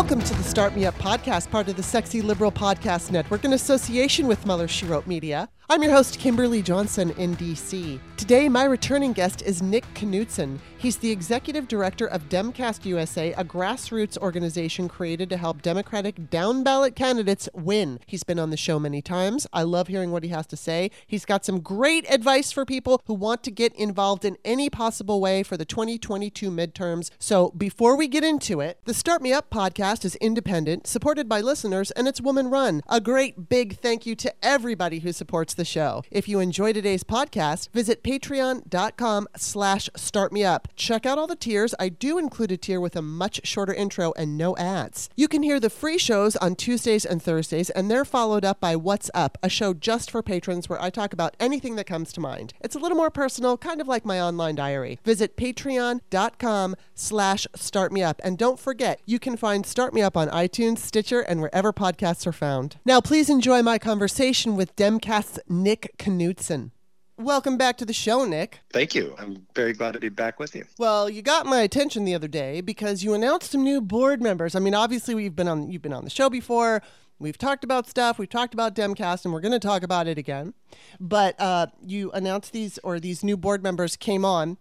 Welcome to the Start Me Up podcast, part of the Sexy Liberal Podcast Network in association with Mueller She Wrote Media. I'm your host, Kimberly Johnson in DC. Today, my returning guest is Nick Knudsen. He's the executive director of Demcast USA, a grassroots organization created to help Democratic down ballot candidates win. He's been on the show many times. I love hearing what he has to say. He's got some great advice for people who want to get involved in any possible way for the 2022 midterms. So before we get into it, the Start Me Up podcast is independent, supported by listeners, and it's woman run. A great big thank you to everybody who supports the show. If you enjoy today's podcast, visit patreon.com slash startmeup. Check out all the tiers. I do include a tier with a much shorter intro and no ads. You can hear the free shows on Tuesdays and Thursdays, and they're followed up by What's Up, a show just for patrons where I talk about anything that comes to mind. It's a little more personal, kind of like my online diary. Visit patreon.com slash startmeup. And don't forget, you can find Start Me Up on iTunes, Stitcher, and wherever podcasts are found. Now, please enjoy my conversation with Demcast's Nick Knudsen. Welcome back to the show, Nick. Thank you. I'm very glad to be back with you. Well, you got my attention the other day because you announced some new board members. I mean, obviously we've been on you've been on the show before. We've talked about stuff. We've talked about Demcast, and we're going to talk about it again. But uh, you announced these, or these new board members came on.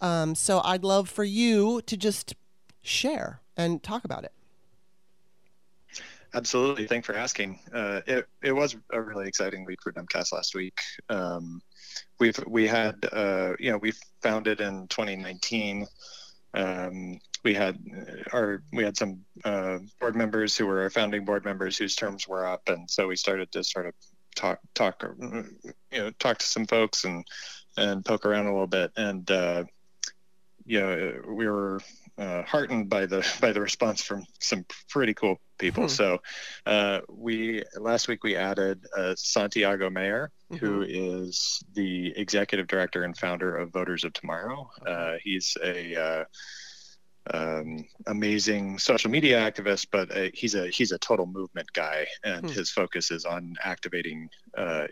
Um, so I'd love for you to just share and talk about it. Absolutely. Thanks for asking. Uh, it, it was a really exciting week for Demcast last week. Um, we've we had uh, you know we founded in 2019. Um, we had uh, our we had some uh, board members who were our founding board members whose terms were up, and so we started to sort of talk talk you know talk to some folks and and poke around a little bit, and uh, you know we were uh, heartened by the by the response from some pretty cool people. Hmm. So uh, we last week we added uh, Santiago Mayer, mm-hmm. who is the executive director and founder of Voters of Tomorrow. Uh, he's a uh, um, amazing social media activist, but uh, he's a he's a total movement guy, and hmm. his focus is on activating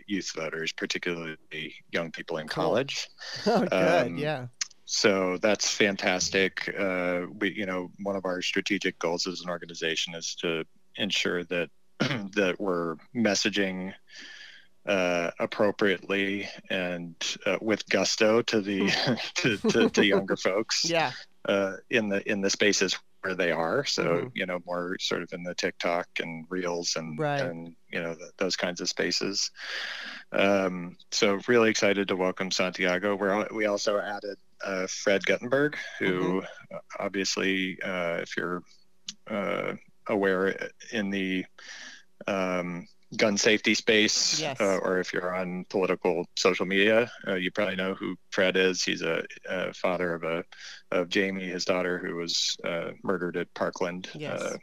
youth voters, particularly young people in college. Oh, good, um, yeah so that's fantastic. Uh, we, you know, one of our strategic goals as an organization is to ensure that that we're messaging uh, appropriately and uh, with gusto to the to, to, to, younger folks. Yeah. Uh, in the in the spaces where they are, so mm-hmm. you know more sort of in the TikTok and Reels and right. and you know the, those kinds of spaces. Um, so really excited to welcome Santiago. We're we also added uh, Fred Guttenberg, who mm-hmm. obviously, uh, if you're uh, aware in the um, gun safety space, yes. Uh, or if you're on political social media, uh, you probably know who Fred is. He's a, a, father of a of Jamie, his daughter, who was uh, murdered at Parkland, yes.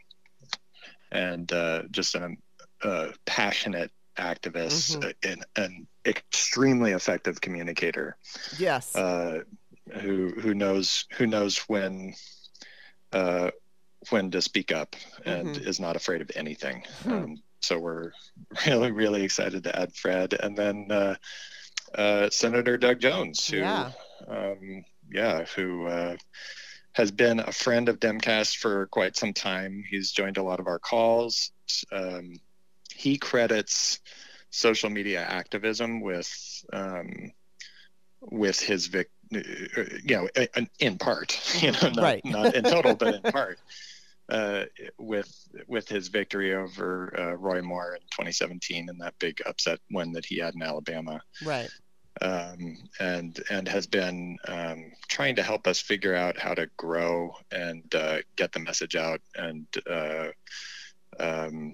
and just an, a passionate activist mm-hmm. and an extremely effective communicator. Yes. Uh, who who knows who knows when uh, when to speak up and mm-hmm. is not afraid of anything. Hmm. Um, so we're really really excited to add Fred and then uh, uh, Senator Doug Jones, who yeah, um, yeah who uh, has been a friend of Demcast for quite some time. He's joined a lot of our calls. Um, he credits social media activism with um, with his vic- you know, in part, you know, not, right. not in total, but in part, uh, with with his victory over uh, Roy Moore in 2017 and that big upset win that he had in Alabama. Right. Um, and and has been um, trying to help us figure out how to grow and uh, get the message out and uh, um,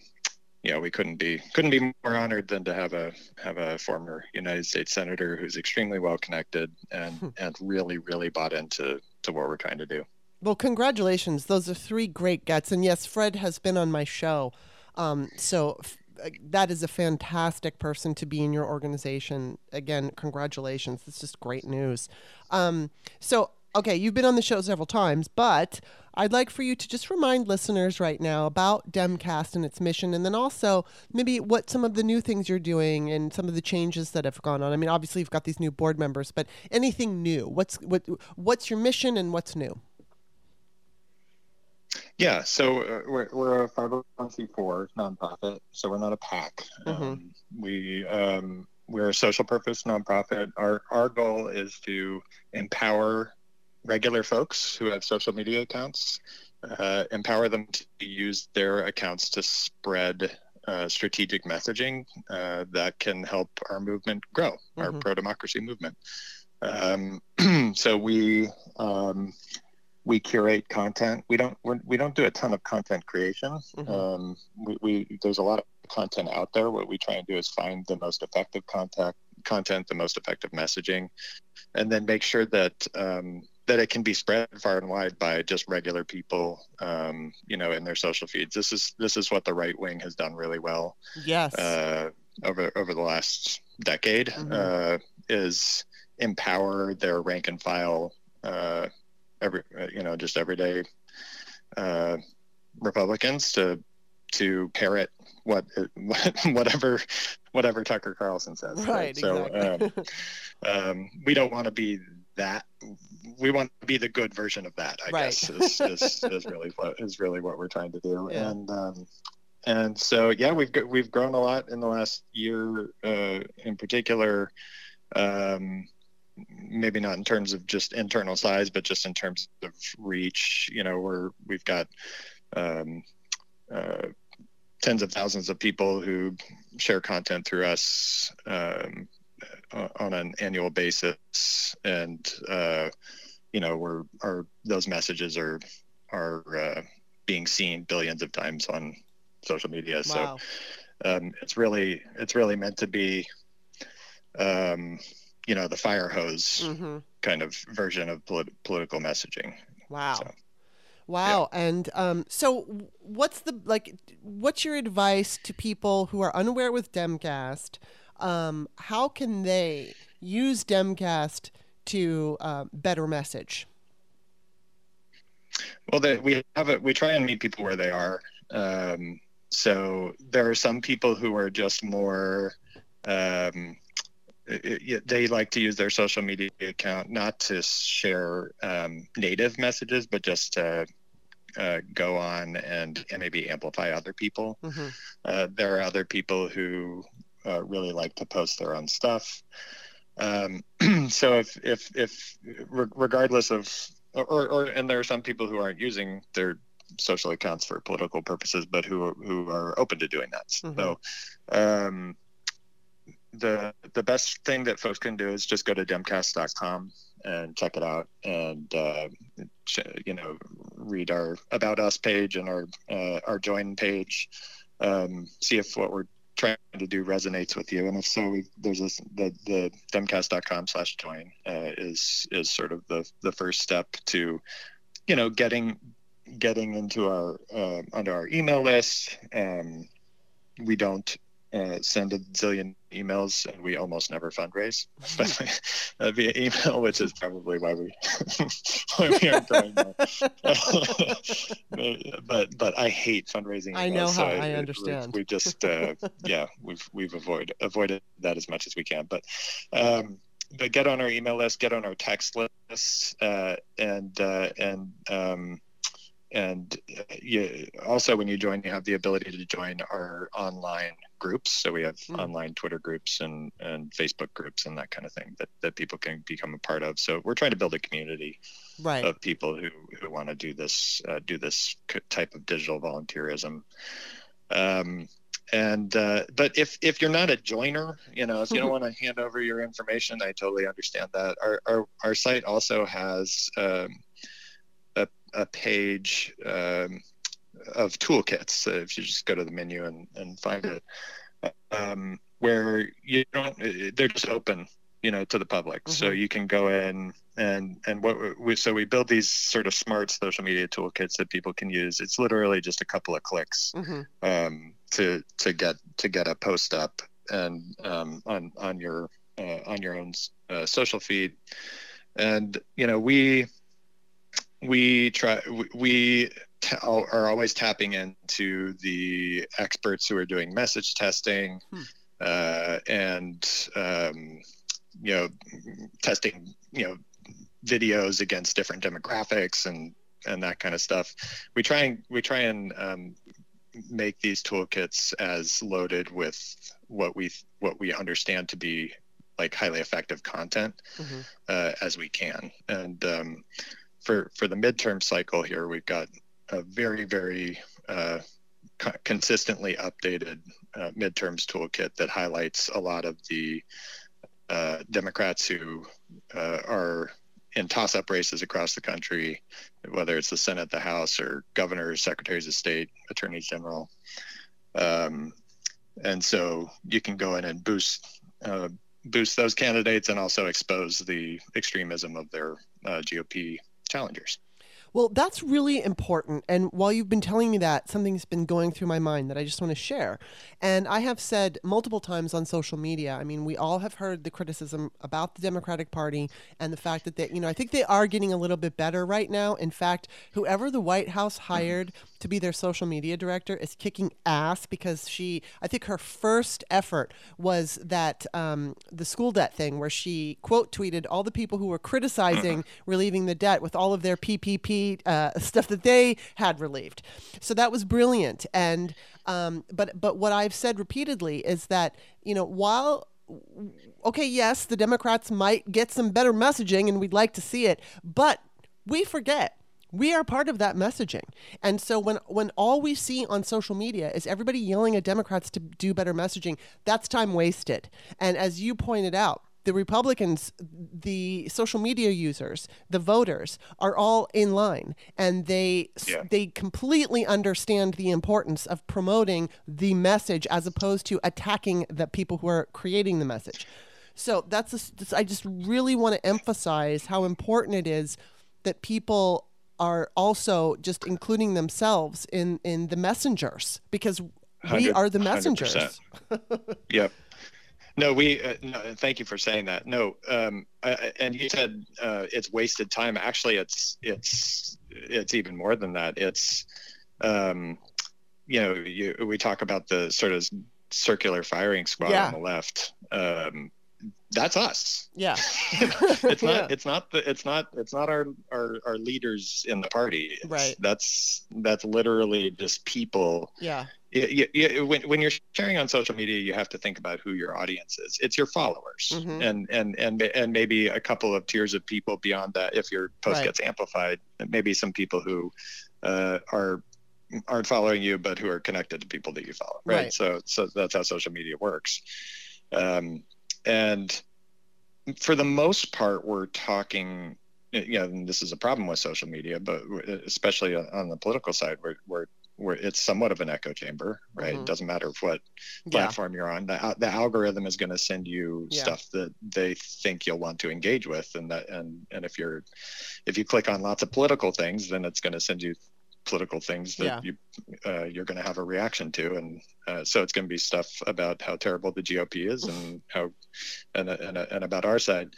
you know, we couldn't be couldn't be more honored than to have a have a former United States senator who's extremely well connected and hmm. and really really bought into to what we're trying to do. Well, congratulations! Those are three great gets, and yes, Fred has been on my show, um, so f- uh, that is a fantastic person to be in your organization. Again, congratulations! It's just great news. Um, so okay, you've been on the show several times, but I'd like for you to just remind listeners right now about Demcast and its mission, and then also maybe what some of the new things you're doing and some of the changes that have gone on. I mean, obviously you've got these new board members, but anything new? What's what? What's your mission and what's new? Yeah, so uh, we're, we're a 501c4 nonprofit, so we're not a PAC. Mm-hmm. Um, we um, we're a social purpose nonprofit. Our our goal is to empower regular folks who have social media accounts, uh, empower them to use their accounts to spread uh, strategic messaging uh, that can help our movement grow, mm-hmm. our pro democracy movement. Um, so we um, we curate content. We don't we're, we do not do a ton of content creation. Mm-hmm. Um, we, we, there's a lot of content out there. What we try and do is find the most effective contact content, the most effective messaging, and then make sure that um, that it can be spread far and wide by just regular people, um, you know, in their social feeds. This is this is what the right wing has done really well. Yes. Uh, over over the last decade, mm-hmm. uh, is empower their rank and file, uh, every uh, you know, just everyday uh, Republicans to to parrot what whatever whatever Tucker Carlson says. Right. right? So exactly. um, um, we don't want to be that. We want to be the good version of that. I right. guess is, is, is, really what is really what we're trying to do. Yeah. And um, and so yeah, we've we've grown a lot in the last year, uh, in particular. Um, maybe not in terms of just internal size, but just in terms of reach. You know, we're we've got um, uh, tens of thousands of people who share content through us um, on an annual basis, and uh, you know, we're our those messages are are uh, being seen billions of times on social media. Wow. So um, it's really it's really meant to be um, you know the fire hose mm-hmm. kind of version of polit- political messaging. Wow. So, wow. Yeah. And um, so, what's the like? What's your advice to people who are unaware with Demcast? Um, how can they use Demcast to uh, better message? Well, they, we have it. We try and meet people where they are. Um, so there are some people who are just more um, it, they like to use their social media account not to share um, native messages, but just to uh, go on and, and, maybe amplify other people. Mm-hmm. Uh, there are other people who uh, really like to post their own stuff. Um, so if if if regardless of or, or and there are some people who aren't using their social accounts for political purposes, but who who are open to doing that. Mm-hmm. So um, the the best thing that folks can do is just go to demcast.com and check it out and uh, you know read our about us page and our uh, our join page um, see if what we're trying to do resonates with you. And if so there's this the the demcast.com slash join uh, is is sort of the the first step to you know getting getting into our uh, under our email list. Um, we don't uh, send a zillion emails and we almost never fundraise uh, via email, which is probably why we why we aren't doing that. but but I hate fundraising. Emails, I know how so I, I, understand. We, we just uh, yeah we've we've avoided avoided that as much as we can. But um, but get on our email list, get on our text list, uh, and uh, and um, and uh, you, also when you join you have the ability to join our online groups so we have mm. online twitter groups and and facebook groups and that kind of thing that, that people can become a part of so we're trying to build a community right. of people who, who want to do this uh, do this type of digital volunteerism um, and uh, but if if you're not a joiner you know if you don't want to hand over your information i totally understand that our our, our site also has um, a page um, of toolkits. So if you just go to the menu and, and find it, um, where you don't, they're just open, you know, to the public. Mm-hmm. So you can go in and and what we so we build these sort of smart social media toolkits that people can use. It's literally just a couple of clicks mm-hmm. um, to to get to get a post up and um, on on your uh, on your own uh, social feed. And you know we we try we are always tapping into the experts who are doing message testing hmm. uh, and um, you know testing you know videos against different demographics and and that kind of stuff. We try and we try and um, make these toolkits as loaded with what we what we understand to be like highly effective content mm-hmm. uh, as we can. And um, for for the midterm cycle here, we've got a very very uh, co- consistently updated uh, midterms toolkit that highlights a lot of the uh, Democrats who uh, are in toss-up races across the country, whether it's the Senate, the House, or governors, secretaries of state, attorneys general. Um, and so you can go in and boost uh, boost those candidates and also expose the extremism of their uh, GOP challengers. Well, that's really important. And while you've been telling me that, something's been going through my mind that I just want to share. And I have said multiple times on social media, I mean, we all have heard the criticism about the Democratic Party and the fact that they, you know, I think they are getting a little bit better right now. In fact, whoever the White House hired to be their social media director is kicking ass because she, I think her first effort was that um, the school debt thing where she quote tweeted all the people who were criticizing relieving the debt with all of their PPP uh, stuff that they had relieved. So that was brilliant. And um, but but what I've said repeatedly is that you know while okay yes the Democrats might get some better messaging and we'd like to see it, but we forget we are part of that messaging. And so when when all we see on social media is everybody yelling at Democrats to do better messaging, that's time wasted. And as you pointed out, the Republicans, the social media users, the voters are all in line and they yeah. they completely understand the importance of promoting the message as opposed to attacking the people who are creating the message. So that's a, I just really want to emphasize how important it is that people are also just including themselves in in the messengers because we are the messengers. yep. No, we. Uh, no, thank you for saying that. No, um, I, and you said uh, it's wasted time. Actually, it's it's it's even more than that. It's um, you know, you, we talk about the sort of circular firing squad yeah. on the left. Um, that's us. Yeah. it's not yeah. it's not the it's not it's not our, our our leaders in the party. It's, right. That's that's literally just people. Yeah. Yeah, yeah, when, when you're sharing on social media, you have to think about who your audience is. It's your followers, mm-hmm. and and and and maybe a couple of tiers of people beyond that. If your post right. gets amplified, maybe some people who uh, are aren't following you, but who are connected to people that you follow. Right. right. So so that's how social media works. Um, and for the most part, we're talking. You know, this is a problem with social media, but especially on the political side, we're, we're where it's somewhat of an echo chamber, right? Mm-hmm. It doesn't matter what platform yeah. you're on. The, the algorithm is going to send you yeah. stuff that they think you'll want to engage with, and that and and if you're if you click on lots of political things, then it's going to send you political things that yeah. you uh, you're going to have a reaction to, and uh, so it's going to be stuff about how terrible the GOP is and how and and, and about our side,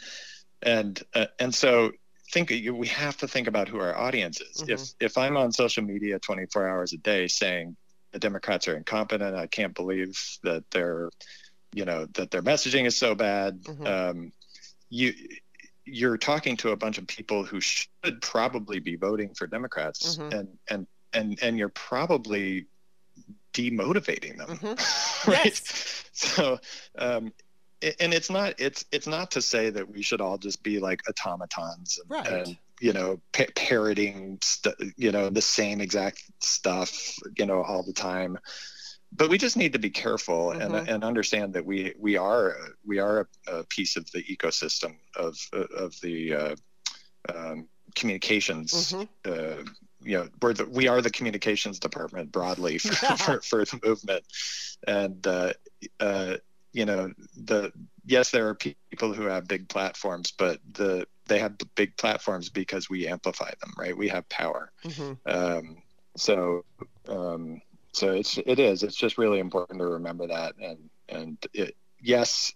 and uh, and so think we have to think about who our audience is. Mm-hmm. If if I'm on social media 24 hours a day saying the Democrats are incompetent, I can't believe that they're, you know, that their messaging is so bad. Mm-hmm. Um, you you're talking to a bunch of people who should probably be voting for Democrats, mm-hmm. and and and and you're probably demotivating them, mm-hmm. right? Yes. So um, and it's not it's it's not to say that we should all just be like automatons and, right. and you know pa- parroting st- you know the same exact stuff you know all the time but we just need to be careful mm-hmm. and, and understand that we we are we are a, a piece of the ecosystem of of the uh, um, communications mm-hmm. uh, you know we're the, we are the communications department broadly for, for, for, the movement and uh, uh you know the yes there are people who have big platforms but the they have big platforms because we amplify them right? We have power. Mm-hmm. um, so um, so it's it is. It's just really important to remember that and and it, yes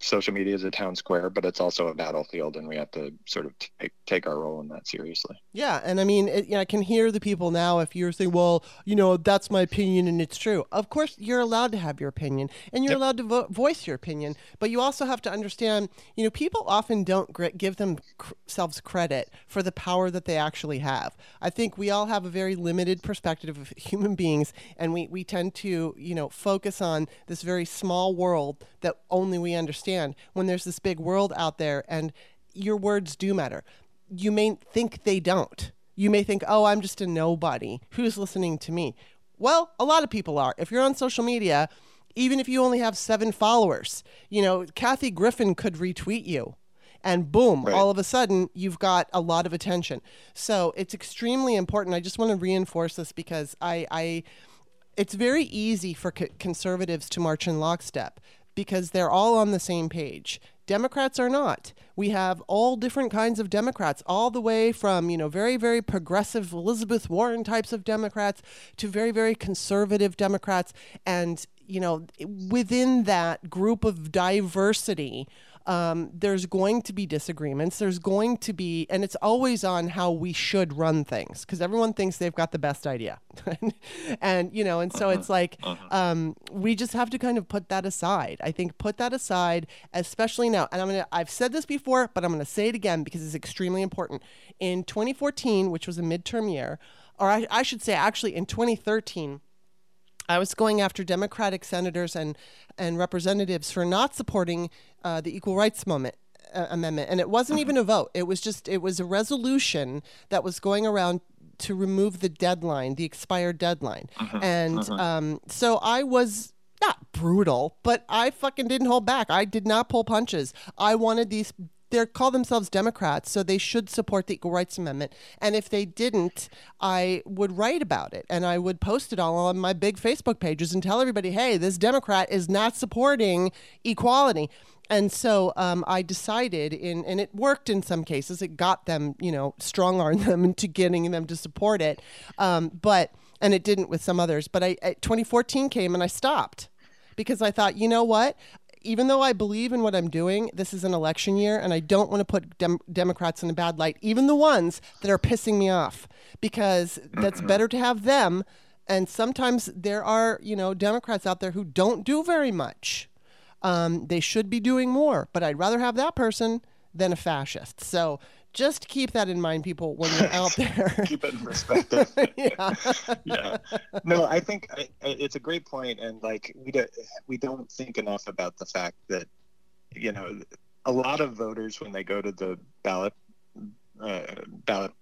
social media is a town square, but it's also a battlefield, and we have to sort of take, take our role in that seriously. Yeah, and I mean, it, you know, I can hear the people now. If you're saying, "Well, you know, that's my opinion and it's true," of course you're allowed to have your opinion, and you're yep. allowed to vo- voice your opinion. But you also have to understand, you know, people often don't gr- give themselves credit for the power that they actually have. I think we all have a very limited perspective of human beings, and we we tend to, you know, focus on this very small world that only we understand when there's this big world out there and your words do matter. You may think they don't. You may think, oh, I'm just a nobody. Who's listening to me? Well, a lot of people are. If you're on social media, even if you only have seven followers, you know, Kathy Griffin could retweet you. And boom, right. all of a sudden, you've got a lot of attention. So it's extremely important. I just want to reinforce this because I, I it's very easy for co- conservatives to march in lockstep because they're all on the same page. Democrats are not. We have all different kinds of Democrats, all the way from, you know, very, very progressive Elizabeth Warren types of Democrats to very, very conservative Democrats. And, you know, within that group of diversity, um, there's going to be disagreements. There's going to be, and it's always on how we should run things because everyone thinks they've got the best idea. and, you know, and so uh-huh. it's like uh-huh. um, we just have to kind of put that aside. I think put that aside, especially now. And I'm going to, I've said this before, but I'm going to say it again because it's extremely important. In 2014, which was a midterm year, or I, I should say actually in 2013, I was going after Democratic senators and, and representatives for not supporting uh, the Equal Rights moment, uh, Amendment. And it wasn't even a vote, it was just, it was a resolution that was going around to remove the deadline, the expired deadline. Uh-huh, and uh-huh. Um, so I was not brutal, but I fucking didn't hold back. I did not pull punches. I wanted these they call themselves Democrats, so they should support the Equal Rights Amendment. And if they didn't, I would write about it and I would post it all on my big Facebook pages and tell everybody, hey, this Democrat is not supporting equality. And so um, I decided in, and it worked in some cases. It got them, you know, strong arm them into getting them to support it. Um, but and it didn't with some others. But I, 2014 came and I stopped because I thought, you know what? Even though I believe in what I'm doing, this is an election year, and I don't want to put dem- Democrats in a bad light, even the ones that are pissing me off, because that's better to have them. And sometimes there are, you know, Democrats out there who don't do very much. Um, they should be doing more, but I'd rather have that person than a fascist. So just keep that in mind, people, when you're out there. keep it in perspective. yeah. yeah. No, I think I, it's a great point, and like we don't we don't think enough about the fact that you know a lot of voters when they go to the ballot uh, ballot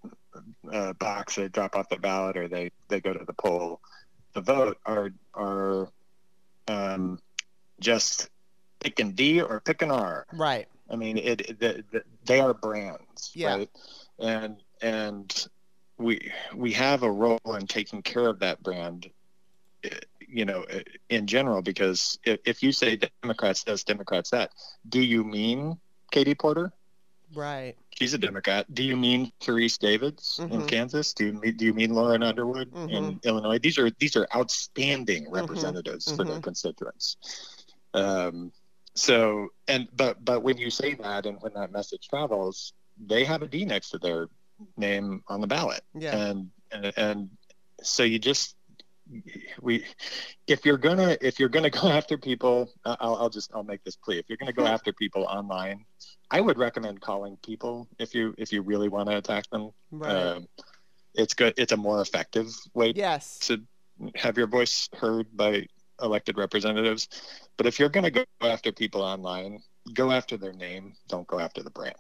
uh, box, they drop off the ballot, or they they go to the poll to vote, are are um, just pick an D or pick an R. Right. I mean, it, it the, the, they are brands, yeah. right? And and we we have a role in taking care of that brand, eh, you know, eh, in general. Because if, if you say Democrats this, Democrats that, do you mean Katie Porter? Right. She's a Democrat. Do you mean Sharice Davids mm-hmm. in Kansas? Do you mean, do you mean Lauren Underwood mm-hmm. in Illinois? These are these are outstanding mm-hmm. representatives mm-hmm. for their constituents. Um, so and but but when you say that and when that message travels they have a d next to their name on the ballot. Yeah. And and, and so you just we if you're gonna if you're gonna go after people I'll, I'll just i'll make this plea. If you're gonna go after people online i would recommend calling people if you if you really want to attack them. Right. Um, it's good it's a more effective way yes. to have your voice heard by elected representatives. But if you're going to go after people online, go after their name. Don't go after the brand.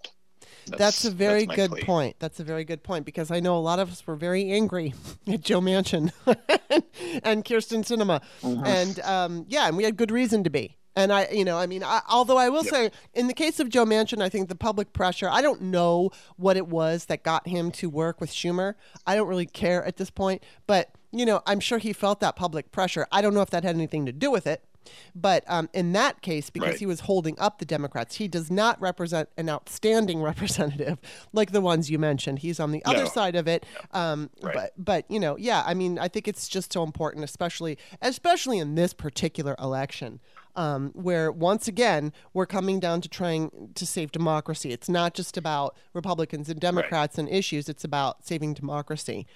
That's, that's a very that's good plea. point. That's a very good point because I know a lot of us were very angry at Joe Manchin and Kyrsten Sinema, mm-hmm. and um, yeah, and we had good reason to be. And I, you know, I mean, I, although I will yep. say, in the case of Joe Manchin, I think the public pressure, I don't know what it was that got him to work with Schumer. I don't really care at this point. But, you know, I'm sure he felt that public pressure. I don't know if that had anything to do with it. But um, in that case, because right. he was holding up the Democrats, he does not represent an outstanding representative like the ones you mentioned. He's on the no. other side of it. Um, right. But but you know, yeah, I mean, I think it's just so important, especially especially in this particular election. um, where once again we're coming down to trying to save democracy. It's not just about Republicans and Democrats right. and issues; it's about saving democracy.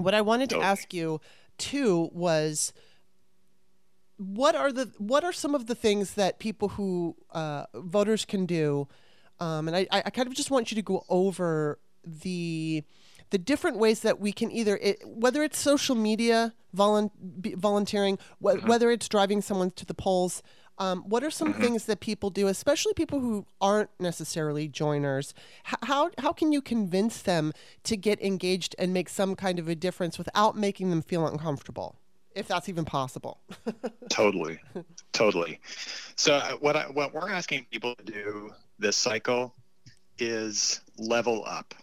What I wanted to ask you too was what are the what are some of the things that people who uh, voters can do um, and I, I kind of just want you to go over the the different ways that we can either it, whether it's social media volunteering wh- mm-hmm. whether it's driving someone to the polls um, what are some mm-hmm. things that people do especially people who aren't necessarily joiners? How, how can you convince them to get engaged and make some kind of a difference without making them feel uncomfortable if that's even possible? Totally. Totally. So uh, what I, what we're asking people to do this cycle is level up.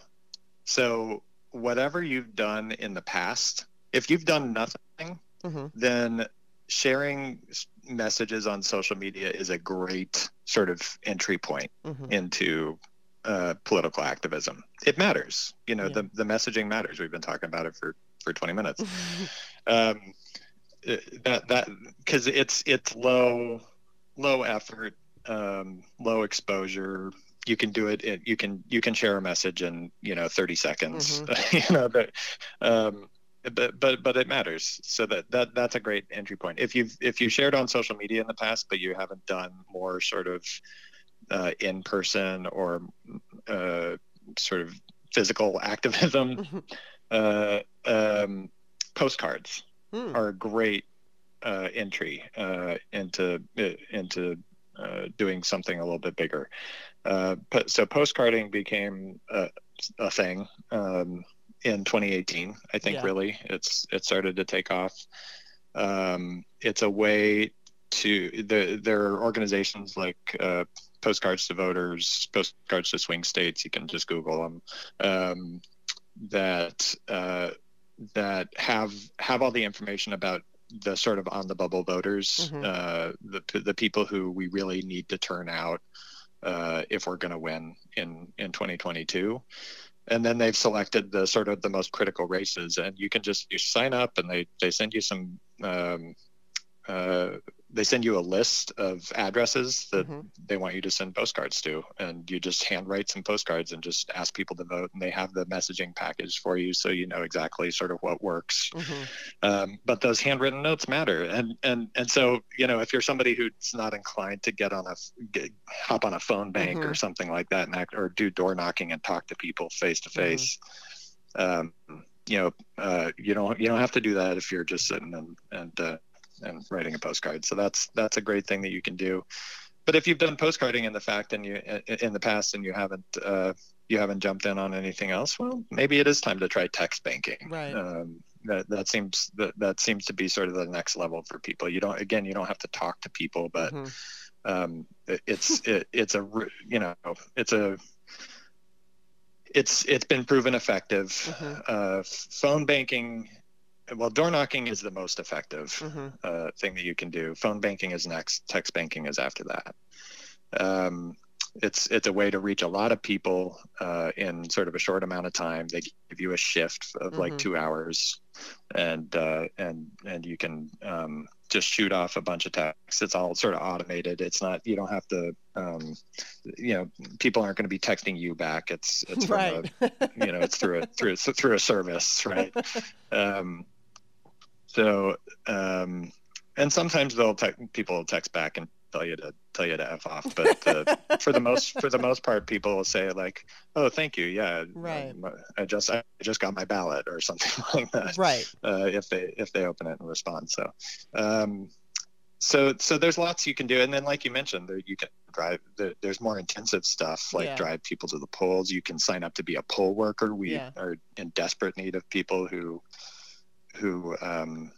So whatever you've done in the past, if you've done nothing, mm-hmm. then sharing messages on social media is a great sort of entry point mm-hmm. into uh, political activism. It matters. You know, yeah. the, the messaging matters. We've been talking about it for, for 20 minutes. um, uh, that, that, cause it's, it's low, low effort, um, low exposure, you can do it, it, you can you can share a message in you know 30 seconds mm-hmm. you know but um but but but it matters so that that that's a great entry point if you've if you shared on social media in the past but you haven't done more sort of uh, in person or uh, sort of physical activism mm-hmm. uh, um, postcards mm. are a great uh, entry uh, into uh, into doing something a little bit bigger uh, so postcarding became a, a thing um, in 2018. I think yeah. really it's it started to take off. Um, it's a way to the, there are organizations like uh, postcards to voters, postcards to swing states. You can just Google them. Um, that uh, that have have all the information about the sort of on the bubble voters, mm-hmm. uh, the the people who we really need to turn out uh, if we're going to win in in 2022 and then they've selected the sort of the most critical races and you can just you sign up and they they send you some um, uh, they send you a list of addresses that mm-hmm. they want you to send postcards to and you just handwrite some postcards and just ask people to vote and they have the messaging package for you so you know exactly sort of what works mm-hmm. um, but those handwritten notes matter and and and so you know if you're somebody who's not inclined to get on a get, hop on a phone bank mm-hmm. or something like that and act, or do door knocking and talk to people face to face um, you know uh, you don't you don't have to do that if you're just sitting and and uh, and writing a postcard. So that's that's a great thing that you can do. But if you've done postcarding in the fact and you in the past and you haven't uh, you haven't jumped in on anything else, well, maybe it is time to try text banking. Right. Um, that that seems that that seems to be sort of the next level for people. You don't again you don't have to talk to people, but mm-hmm. um, it, it's it, it's a you know it's a it's it's been proven effective. Mm-hmm. Uh, phone banking well, door knocking is the most effective mm-hmm. uh, thing that you can do. Phone banking is next. Text banking is after that. Um, it's it's a way to reach a lot of people uh, in sort of a short amount of time. They give you a shift of mm-hmm. like two hours, and uh, and and you can um, just shoot off a bunch of texts. It's all sort of automated. It's not you don't have to um, you know people aren't going to be texting you back. It's it's from right. a, you know it's through a through through a service, right? Um, so, um, and sometimes they'll te- people will text back and tell you to tell you to f off, but uh, for the most for the most part, people will say like, "Oh, thank you, yeah, right. Um, I just I just got my ballot" or something like that. Right. Uh, if they if they open it and respond, so. Um, so so there's lots you can do and then like you mentioned there you can drive there's more intensive stuff like yeah. drive people to the polls you can sign up to be a poll worker we yeah. are in desperate need of people who who um,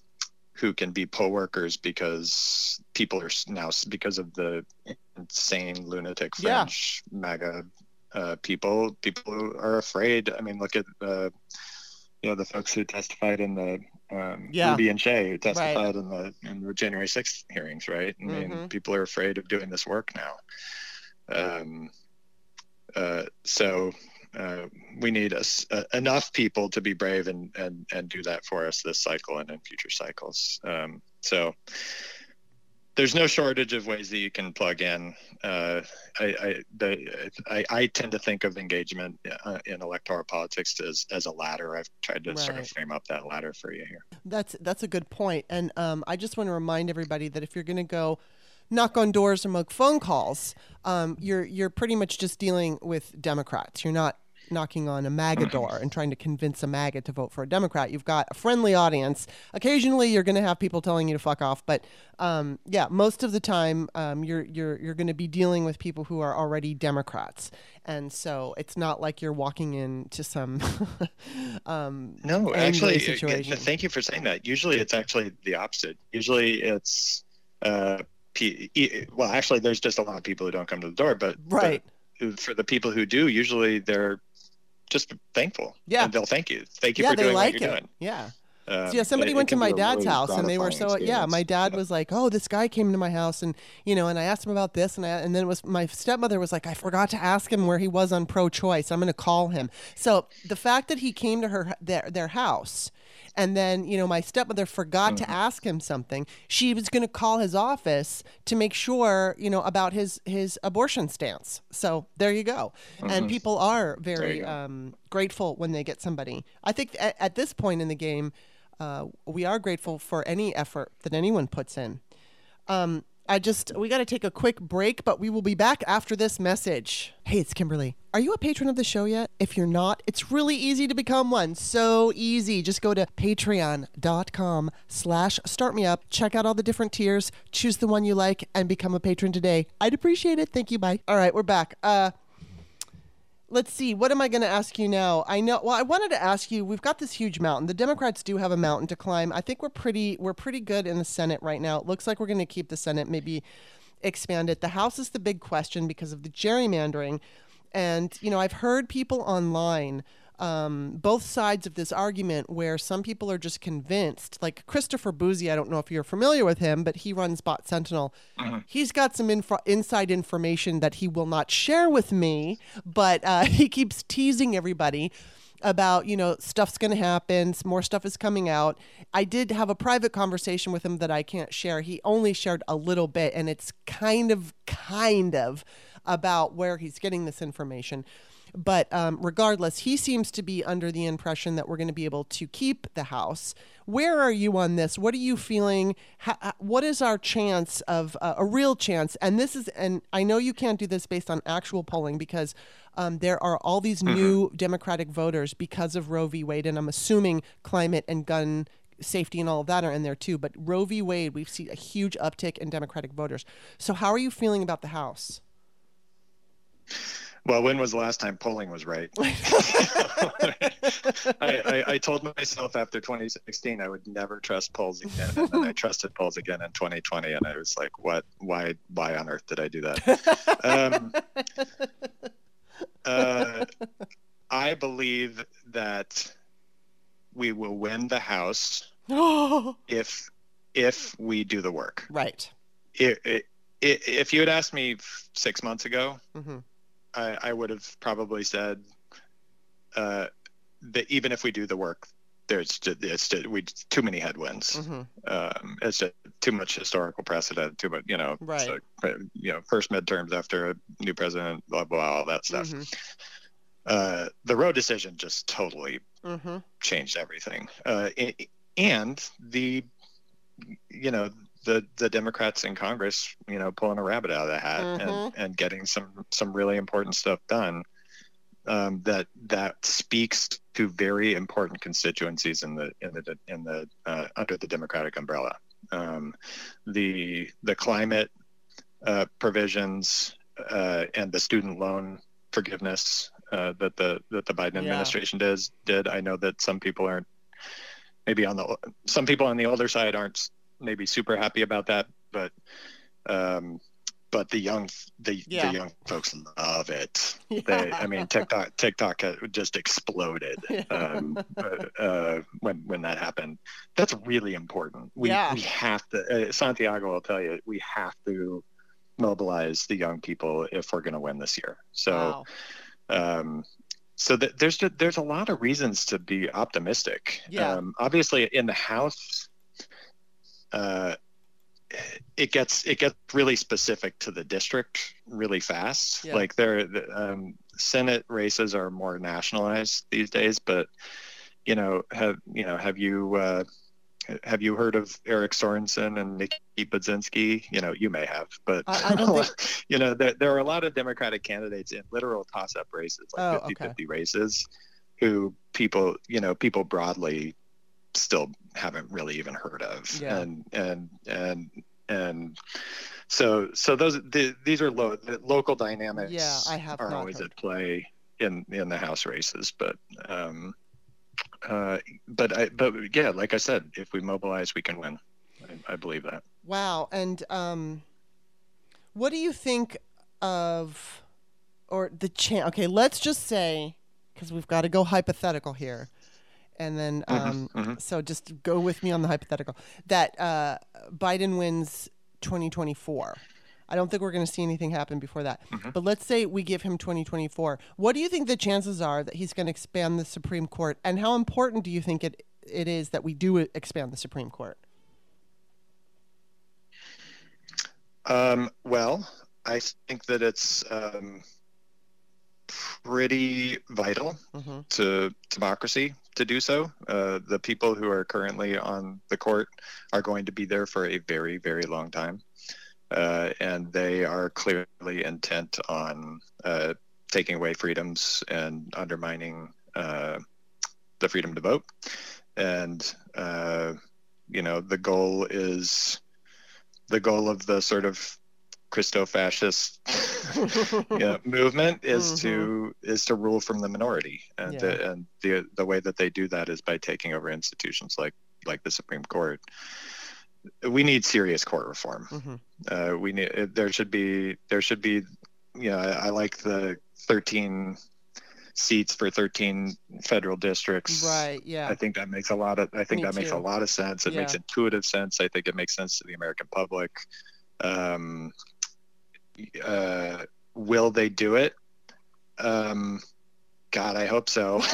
who can be poll workers because people are now because of the insane lunatic fringe yeah. MAGA uh, people. People are afraid. I mean, look at the you know the folks who testified in the um, yeah. Ruby and Shaye who testified right. in the in the January 6th hearings, right? I mean, mm-hmm. people are afraid of doing this work now. Um, uh, so uh, we need a, a, enough people to be brave and, and, and do that for us this cycle and in future cycles. Um, so there's no shortage of ways that you can plug in. Uh, I, I, the, I, I, tend to think of engagement uh, in electoral politics as, as a ladder. I've tried to right. sort of frame up that ladder for you here. That's that's a good point, and um, I just want to remind everybody that if you're going to go knock on doors or make phone calls, um, you're you're pretty much just dealing with Democrats. You're not knocking on a MAGA door and trying to convince a MAGA to vote for a Democrat. You've got a friendly audience. Occasionally, you're going to have people telling you to fuck off, but um, yeah, most of the time, um, you're you're you're going to be dealing with people who are already Democrats, and so it's not like you're walking into some um, no. Actually, uh, situation. thank you for saying that. Usually, it's actually the opposite. Usually, it's uh, well, actually, there's just a lot of people who don't come to the door, but right. But for the people who do, usually they're just thankful. Yeah. And they'll thank you. Thank you yeah, for doing like what you're it. doing. Yeah. Um, yeah, somebody it, went it to my dad's really house and they were so experience. yeah. My dad yeah. was like, "Oh, this guy came to my house and you know," and I asked him about this and I, and then it was my stepmother was like, "I forgot to ask him where he was on pro-choice. I'm going to call him." So the fact that he came to her their their house and then, you know, my stepmother forgot mm-hmm. to ask him something. She was going to call his office to make sure, you know, about his his abortion stance. So there you go. Mm-hmm. And people are very um, grateful when they get somebody. I think at, at this point in the game, uh, we are grateful for any effort that anyone puts in. Um, I just, we got to take a quick break, but we will be back after this message. Hey, it's Kimberly. Are you a patron of the show yet? If you're not, it's really easy to become one. So easy. Just go to patreon.com slash startmeup. Check out all the different tiers. Choose the one you like and become a patron today. I'd appreciate it. Thank you. Bye. All right, we're back. Uh, let's see. What am I going to ask you now? I know. Well, I wanted to ask you. We've got this huge mountain. The Democrats do have a mountain to climb. I think we're pretty. We're pretty good in the Senate right now. It looks like we're going to keep the Senate, maybe expand it. The House is the big question because of the gerrymandering, and you know I've heard people online um, both sides of this argument where some people are just convinced, like Christopher Bouzy, I don't know if you're familiar with him, but he runs Bot Sentinel. Uh-huh. He's got some inside information that he will not share with me, but uh, he keeps teasing everybody about you know stuff's going to happen more stuff is coming out i did have a private conversation with him that i can't share he only shared a little bit and it's kind of kind of about where he's getting this information but um, regardless, he seems to be under the impression that we're going to be able to keep the House. Where are you on this? What are you feeling? How, what is our chance of uh, a real chance? And this is, and I know you can't do this based on actual polling because um, there are all these mm-hmm. new Democratic voters because of Roe v. Wade, and I'm assuming climate and gun safety and all of that are in there too. But Roe v. Wade, we've seen a huge uptick in Democratic voters. So, how are you feeling about the House? Well, when was the last time polling was right? I, I, I, told myself after 2016 I would never trust polls again, and then I trusted polls again in 2020, and I was like, "What? Why? Why on earth did I do that?" Um, uh, I believe that we will win the House if if we do the work. Right. It, it, if you had asked me six months ago. Mm-hmm I, I would have probably said uh, that even if we do the work, there's just, it's just, we too many headwinds. Mm-hmm. Um, it's just too much historical precedent. Too much, you know. Right. So, you know, first midterms after a new president, blah blah, all that stuff. Mm-hmm. Uh, the Roe decision just totally mm-hmm. changed everything. Uh, and the, you know, the the Democrats in Congress, you know, pulling a rabbit out of the hat mm-hmm. and, and getting some some really important stuff done. Um, that that speaks to very important constituencies in the in the in the uh, under the Democratic umbrella. Um, the the climate uh, provisions uh, and the student loan forgiveness uh, that the that the Biden administration yeah. does did. I know that some people aren't maybe on the some people on the older side aren't maybe super happy about that, but um, but the young the, yeah. the young folks love it. Yeah. They, I mean, TikTok TikTok just exploded yeah. um, uh, when when that happened. That's really important. We we have to. Uh, Santiago will tell you we have to mobilize the young people if we're going to win this year. So. Wow. Um, so th- there's there's a lot of reasons to be optimistic. Yeah. Um, obviously, in the House, uh, it gets it gets really specific to the district really fast. Yeah. Like there, the, um, Senate races are more nationalized these days, but you know, have you know, have you uh, have you heard of Eric Sorensen and Nikki Budzinski? You know, you may have, but I- I don't think- you know, there, there are a lot of Democratic candidates in literal toss-up races, like Oh, 50 okay. 50 races, who people, you know, people broadly still haven't really even heard of. Yeah. And, and, and, and so, so those, the, these are the local dynamics Yeah, I have are always heard. at play in, in the House races, but, um, uh, but I, but yeah, like I said, if we mobilize, we can win. I, I believe that. Wow. And um, what do you think of, or the chance? Okay, let's just say, because we've got to go hypothetical here, and then um, mhm. so just go with me on the hypothetical that uh, Biden wins 2024. I don't think we're going to see anything happen before that. Mhm. But let's say we give him 2024. What do you think the chances are that he's going to expand the Supreme Court, and how important do you think it it is that we do expand the Supreme Court? Um, well, I think that it's um, pretty vital hmm to democracy to do so. Uh, the people who are currently on the court are going to be there for a very, very long time. Uh, and they are clearly intent on uh, taking away freedoms and undermining uh, the freedom to vote. And, uh, you know, the goal is the goal of the sort of Christo-fascist movement is to is to rule from the minority, and Yeah. the, and the the way that they do that is by taking over institutions like like the Supreme Court. We need serious court reform. hmm Uh, we need there should be there should be you know I, I like the 13 seats for 13 federal districts. Right. Yeah. I think that makes a lot of I think Me that makes a lot of sense. It makes intuitive sense. I think it makes sense to the American public. Um, uh, will they do it? Um, God, I hope so.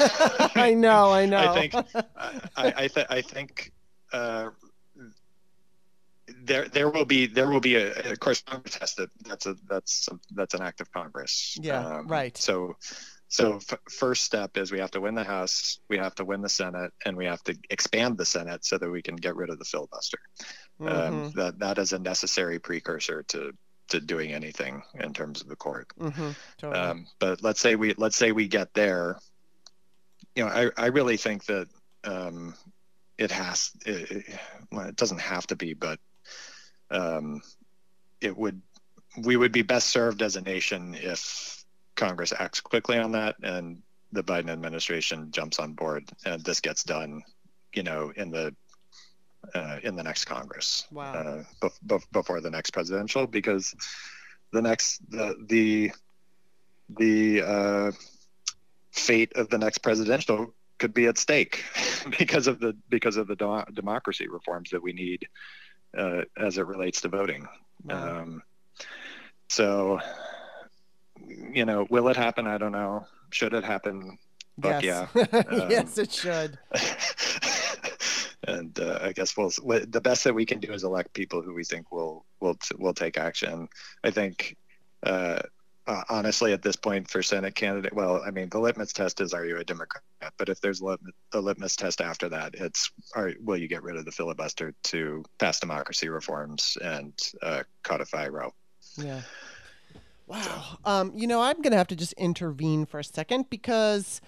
I know. I know. I think I I, th- I think uh, there there will be there will be a of course Congress has to that's a that's a, that's an act of Congress. Yeah, right. So so f- first step is we have to win the House, we have to win the Senate, and we have to expand the Senate so that we can get rid of the filibuster. Um, Mhm, that that is a necessary precursor to to doing anything in terms of the court. mhm, totally. Um, but let's say we let's say we get there. You know, I, I really think that um, it has. It, it, well, it doesn't have to be, but um, it would. We would be best served as a nation if Congress acts quickly on that, and the Biden administration jumps on board, and this gets done. You know, in the uh, in the next Congress wow. uh, bef- bef- before the next presidential because the next the the the uh, fate of the next presidential could be at stake because of the because of the do- democracy reforms that we need uh, as it relates to voting. wow. Um, so, you know, will it happen? I don't know. Should it happen? Fuck yes. Um, yes, it should. and uh, I guess we'll the best that we can do is elect people who we think will will will take action. I think. Uh, uh, honestly, at this point, for Senate candidate, well, I mean, the litmus test is: Are you a Democrat? But if there's lit- the litmus test after that, it's: Are will you get rid of the filibuster to pass democracy reforms and uh, codify Roe? Yeah. Wow. Um, you know, I'm going to have to just intervene for a second because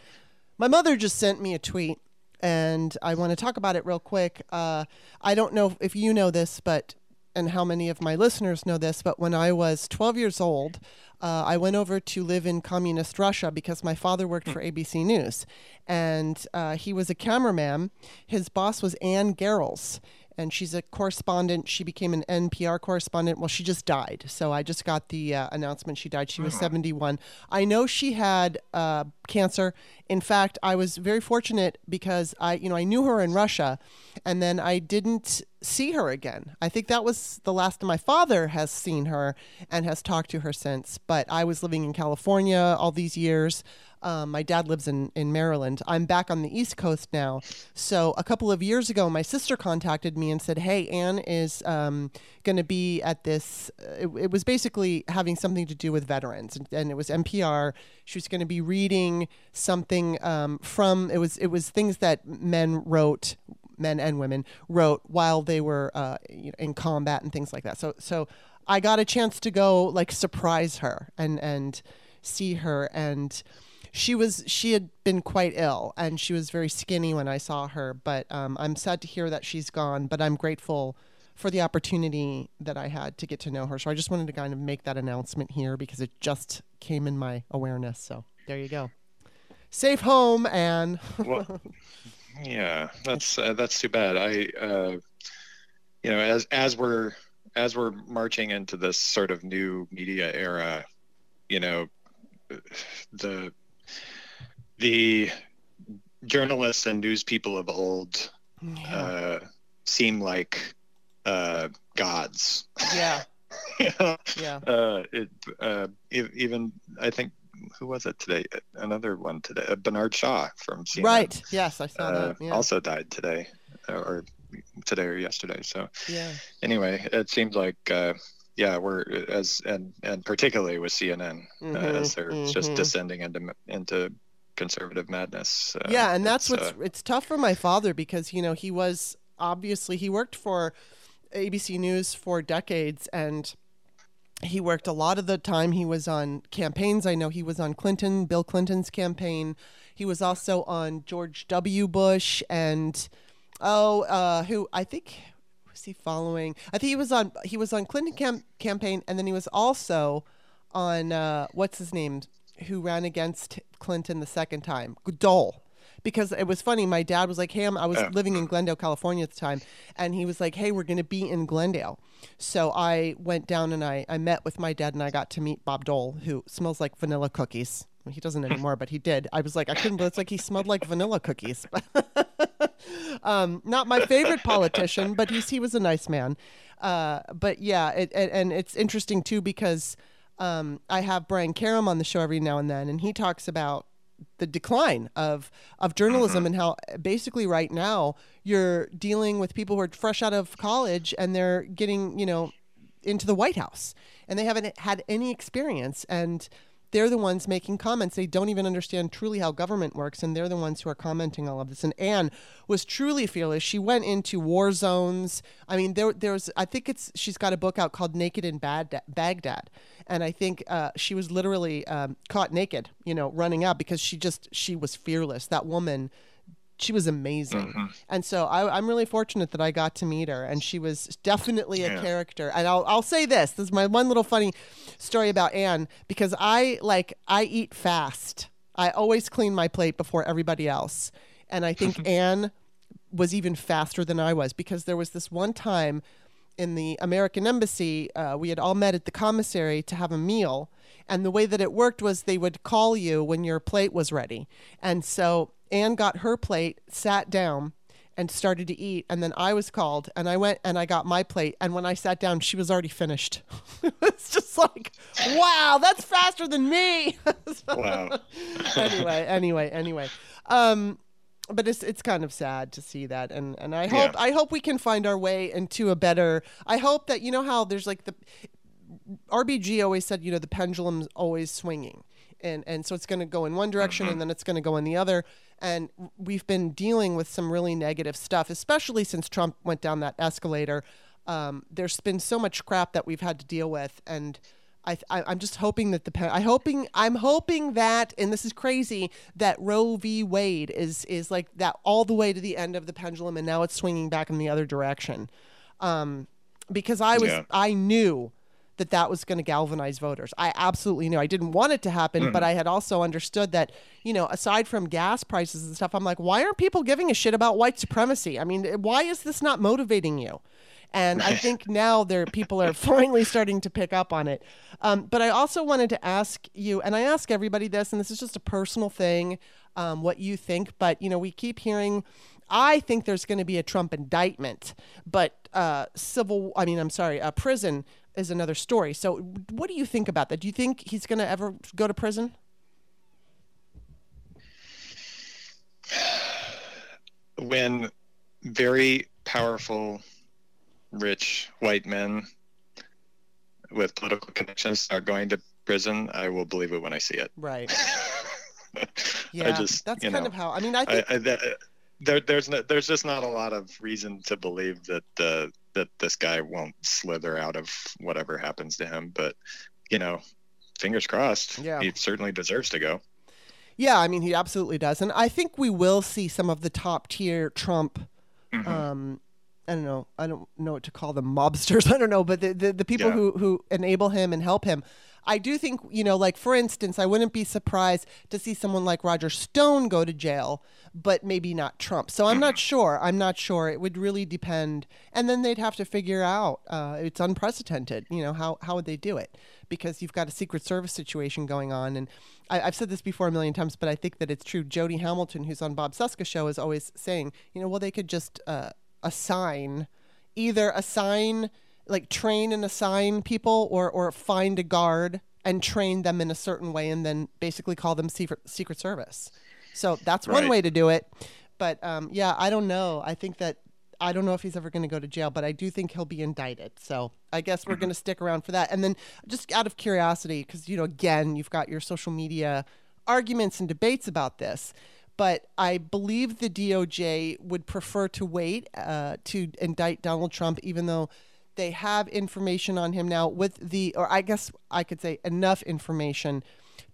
my mother just sent me a tweet and I want to talk about it real quick. Uh, I don't know if you know this, but and how many of my listeners know this, but when I was 12 years old, uh, I went over to live in communist Russia because my father worked for ABC News, and uh, he was a cameraman. His boss was Anne Garrels, and she's a correspondent. She became an NPR correspondent. Well, she just died, so I just got the uh, announcement she died. She was 71. I know she had uh, cancer. In fact, I was very fortunate because I, you know, I knew her in Russia, and then I didn't see her again. I think that was the last my father has seen her and has talked to her since. But I was living in California all these years. Um, my dad lives in, in Maryland. I'm back on the East Coast now. So a couple of years ago, my sister contacted me and said, Hey, Anne is um, going to be at this. Uh, it, it, was basically having something to do with veterans, and, and it was NPR. She was going to be reading something um, from, it was, it was things that men wrote men and women wrote while they were uh, in combat and things like that. So so I got a chance to go like surprise her and and see her and she was she had been quite ill and she was very skinny when I saw her. But um, I'm sad to hear that she's gone. But I'm grateful for the opportunity that I had to get to know her. So I just wanted to kind of make that announcement here because it just came in my awareness. So there you go. Safe home, Anne. well, yeah, that's uh, that's too bad. I, uh, you know, as as we're as we're marching into this sort of new media era, you know, the the journalists and news people of old yeah. uh, seem like uh, gods. Yeah. Yeah. Uh, it, uh, even I think who was it today? Another one today. Uh, Bernard Shaw from CNN. Right. Yes, I saw uh, that. Yeah. Also died today, or today or yesterday. So yeah. Anyway, it seems like uh, yeah, we're as and and particularly with CNN mm-hmm, uh, as they're mm-hmm. just descending into into conservative madness. Uh, yeah, and that's what's uh, it's tough for my father because you know he was obviously he worked for ABC News for decades and he worked a lot of the time he was on campaigns i know he was on clinton bill clinton's campaign he was also on george w bush and oh uh, who i think was he following? I think he was on he was on Clinton cam- campaign, and then he was also on uh, what's his name, who ran against Clinton the second time, Dole. Because it was funny, my dad was like, "Hey, I'm, I was living in Glendale, California at the time," and he was like, "Hey, we're going to be in Glendale." So I went down and I, I met with my dad, and I got to meet Bob Dole, who smells like vanilla cookies. He doesn't anymore, but he did. I was like, I couldn't believe it's like he smelled like vanilla cookies. um, not my favorite politician, but he's he was a nice man. Uh, but yeah, it, it, and it's interesting too because um, I have Brian Karem on the show every now and then, and he talks about the decline of of journalism mm-hmm. and how basically right now you're dealing with people who are fresh out of college and they're getting you know into the White House and they haven't had any experience. And they're the ones making comments. They don't even understand truly how government works, and they're the ones who are commenting all of this. And Anne was truly fearless. She went into war zones. I mean, there, there's, I think it's, she's got a book out called Naked in Bad, Baghdad, and I think uh, she was literally um, caught naked, you know, running out because she just, she was fearless. That woman she was amazing. Mm-hmm. And so I, am really fortunate that I got to meet her, and she was definitely a character. And I'll, I'll say this: this is my one little funny story about Anne because I like I eat fast. I always clean my plate before everybody else, and I think Anne was even faster than I was because there was this one time in the American embassy, uh, we had all met at the commissary to have a meal. And the way that it worked was they would call you when your plate was ready. And so Anne got her plate, sat down, and started to eat. And then I was called, and I went and I got my plate. And when I sat down, she was already finished. it's just like, wow, that's faster than me. wow. anyway, anyway, anyway. Um, but it's it's kind of sad to see that, and and I hope yeah. I hope we can find our way into a better. I hope that you know how there's like the RBG always said, you know, the pendulum's always swinging and and so it's going to go in one direction mm-hmm. and then it's going to go in the other and we've been dealing with some really negative stuff especially since trump went down that escalator um, there's been so much crap that we've had to deal with and I, I, am just hoping that the I hoping I'm hoping that and this is crazy that Roe v. Wade is is like that all the way to the end of the pendulum and now it's swinging back in the other direction, um, because I was yeah. I knew that that was going to galvanize voters. I absolutely knew. I didn't want it to happen, mm-hmm. but I had also understood that, you know, aside from gas prices and stuff, I'm like, why aren't people giving a shit about white supremacy? I mean, why is this not motivating you? And I think now there people are finally starting to pick up on it. Um, but I also wanted to ask you, and I ask everybody this, and this is just a personal thing, um, what you think. But you know, we keep hearing. I think there's going to be a Trump indictment, but uh, civil. I mean, I'm sorry, uh, prison is another story. So, what do you think about that? Do you think he's going to ever go to prison? When very powerful rich white men with political connections are going to prison, I will believe it when I see it. Right. yeah, just, that's kind know, of how. I mean, I think I, I, that, there, there's no, there's just not a lot of reason to believe that uh, that this guy won't slither out of whatever happens to him. But you know, fingers crossed. Yeah, he certainly deserves to go. Yeah, I mean, he absolutely does, and I think we will see some of the top tier Trump. Mm-hmm. Um, I don't know. I don't know what to call them, mobsters. I don't know, but the the, the people yeah. who who enable him and help him. I do think, you know, like for instance, I wouldn't be surprised to see someone like Roger Stone go to jail, but maybe not Trump. So I'm not sure. I'm not sure. It would really depend. And then they'd have to figure out. Uh, it's unprecedented. You know, how how would they do it? Because you've got a Secret Service situation going on, and I, have said this before a million times, but I think that it's true. Jody Hamilton, who's on Bob Cesca show, is always saying, you know, well, they could just uh, assign either assign like train and assign people or or find a guard and train them in a certain way and then basically call them secret secret service. So that's right. one way to do it. But um, yeah, I don't know. I think that I don't know if he's ever going to go to jail, but I do think he'll be indicted. So I guess we're mm-hmm. going to stick around for that. And then just out of curiosity, because you know, again, you've got your social media arguments and debates about this but I believe the DOJ would prefer to wait uh, to indict Donald Trump, even though they have information on him now with the, or I guess I could say enough information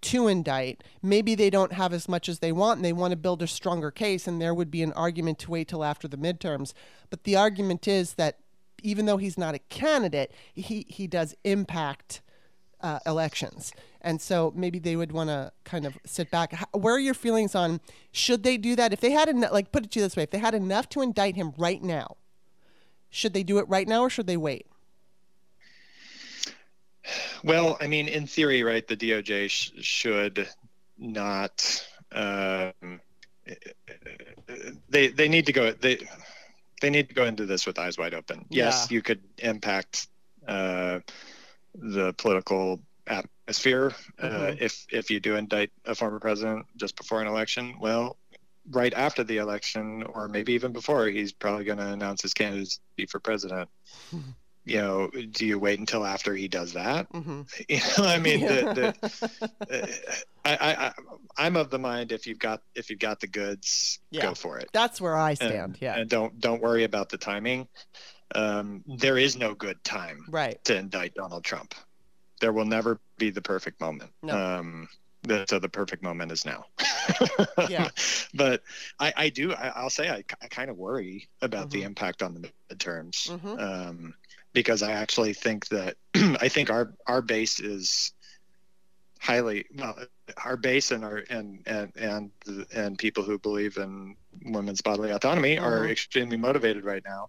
to indict. Maybe they don't have as much as they want and they want to build a stronger case, and there would be an argument to wait till after the midterms. But the argument is that even though he's not a candidate, he, he does impact uh, elections. And so maybe they would want to kind of sit back. How, where are your feelings on should they do that? If they had enough, like put it to you this way, if they had enough to indict him right now, should they do it right now or should they wait? Well, I mean, in theory, right, the DOJ sh- should not. Um, they they need to go. They they need to go into this with eyes wide open. Yes, yeah. you could impact uh, the political atmosphere uh, mm-hmm. if if you do indict a former president just before an election. Well, right after the election, or maybe even before, he's probably going to announce his candidacy for president. Mm-hmm. You know, do you wait until after he does that? Mm-hmm. You know, I mean, yeah. the, the, uh, I, I, I'm of the mind if you've got if you've got the goods, yeah. go for it. That's where I stand. And, yeah, and don't don't worry about the timing. Um, there is no good time, right, to indict Donald Trump. There will never be the perfect moment. No. Um, the, so the perfect moment is now. yeah. But I, I do, I, will say I, I kind of worry about mm-hmm. the impact on the midterms mm-hmm. um, because I actually think that, I think our, our base is highly, well, our base and our, and, and, and, and people who believe in women's bodily autonomy mm-hmm. are extremely motivated right now.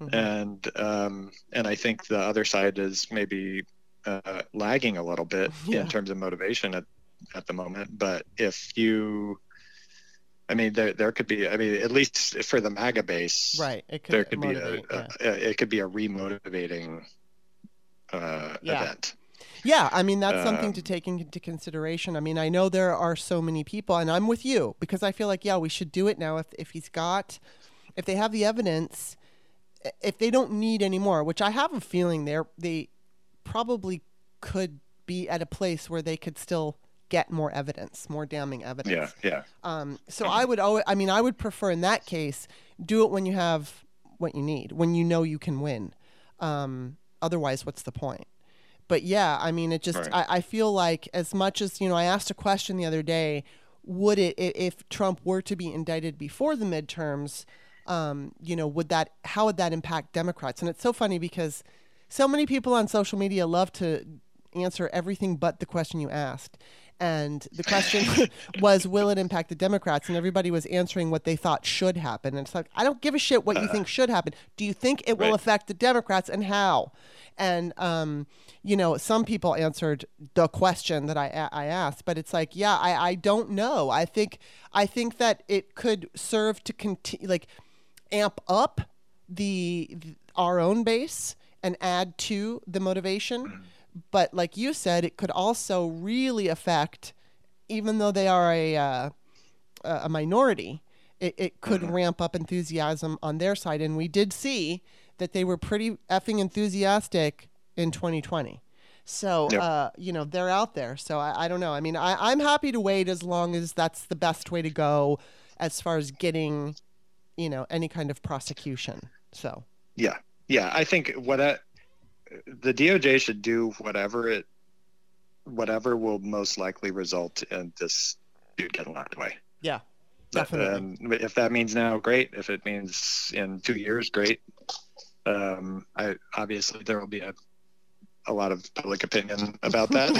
Mm-hmm. And, um, and I think the other side is maybe uh, lagging a little bit yeah. in terms of motivation at at the moment. But if you, I mean, there there could be. I mean, at least for the MAGA base, right? It could there could be a, yeah. a, it could be a remotivating uh, yeah. event. Yeah, I mean that's something to take into consideration. I mean, I know there are so many people, and I'm with you because I feel like yeah, we should do it now. If if he's got, if they have the evidence, if they don't need any more, which I have a feeling they they probably could be at a place where they could still get more evidence, more damning evidence. Yeah, yeah. Um, so I would always, I mean, I would prefer in that case, do it when you have what you need, when you know you can win. Um, otherwise, what's the point? But yeah, I mean, it just, right. I, I feel like as much as, you know, I asked a question the other day, would it, if Trump were to be indicted before the midterms, um, you know, would that, how would that impact Democrats? And it's so funny because so many people on social media love to answer everything but the question you asked and the question was, will it impact the Democrats? And everybody was answering what they thought should happen. And it's like, I don't give a shit what you think should happen. Do you think it will right. affect the Democrats and how? And um, you know, some people answered the question that I I asked, but it's like, yeah, I I don't know. I think I think that it could serve to continue, like, amp up the, the our own base and add to the motivation. Mm-hmm but like you said, it could also really affect, even though they are a uh, a minority, it, it could Mhm. ramp up enthusiasm on their side. And we did see that they were pretty effing enthusiastic in 2020. So, Yep. uh, you know, they're out there. So I, I don't know. I mean, I, I'm happy to wait as long as that's the best way to go as far as getting, you know, any kind of prosecution. So, Yeah, yeah. I think what I, the DOJ should do whatever it, whatever will most likely result in this dude getting locked away. yeah, Definitely. And if that means now, great. If it means in two years, great. Um, I obviously there will be a a lot of public opinion about that.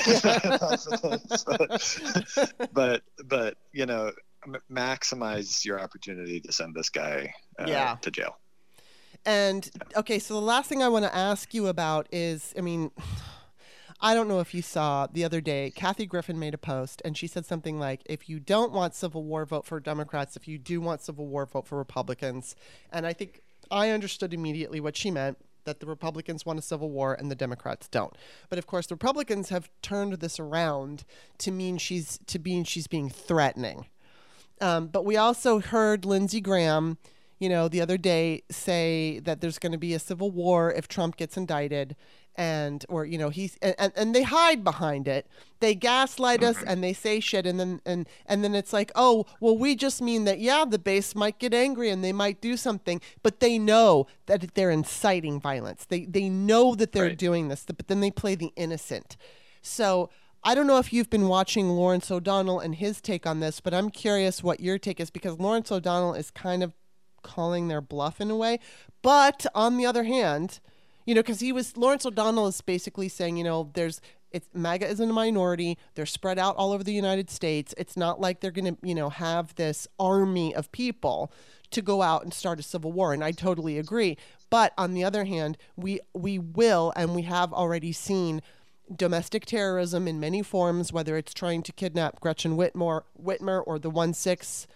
but but you know, m- maximize your opportunity to send this guy uh, Yeah. to jail. And okay, so the last thing I want to ask you about is I mean, I don't know if you saw the other day, Kathy Griffin made a post and she said something like, if you don't want civil war, vote for Democrats. If you do want civil war, vote for Republicans. And I think I understood immediately what she meant that the Republicans want a civil war and the Democrats don't. But of course, the Republicans have turned this around to mean she's to mean she's being threatening. Um, but we also heard Lindsey Graham, you know, the other day say that there's going to be a civil war if Trump gets indicted, and or you know he's and, and they hide behind it. They gaslight us and they say shit, and then and and then it's like, oh, well, we just mean that yeah, the base might get angry and they might do something, but they know that they're inciting violence. They they know that they're Right. doing this, but then they play the innocent. So I don't know if you've been watching Lawrence O'Donnell and his take on this, but I'm curious what your take is because Lawrence O'Donnell is kind of calling their bluff in a way. But on the other hand, you know, because he was Lawrence O'Donnell is basically saying, you know, there's it's MAGA is in a minority. They're spread out all over the United States. It's not like they're going to, you know, have this army of people to go out and start a civil war. And I totally agree. But on the other hand, we we will and we have already seen domestic terrorism in many forms, whether it's trying to kidnap Gretchen Whitmore, Whitmer or the one six,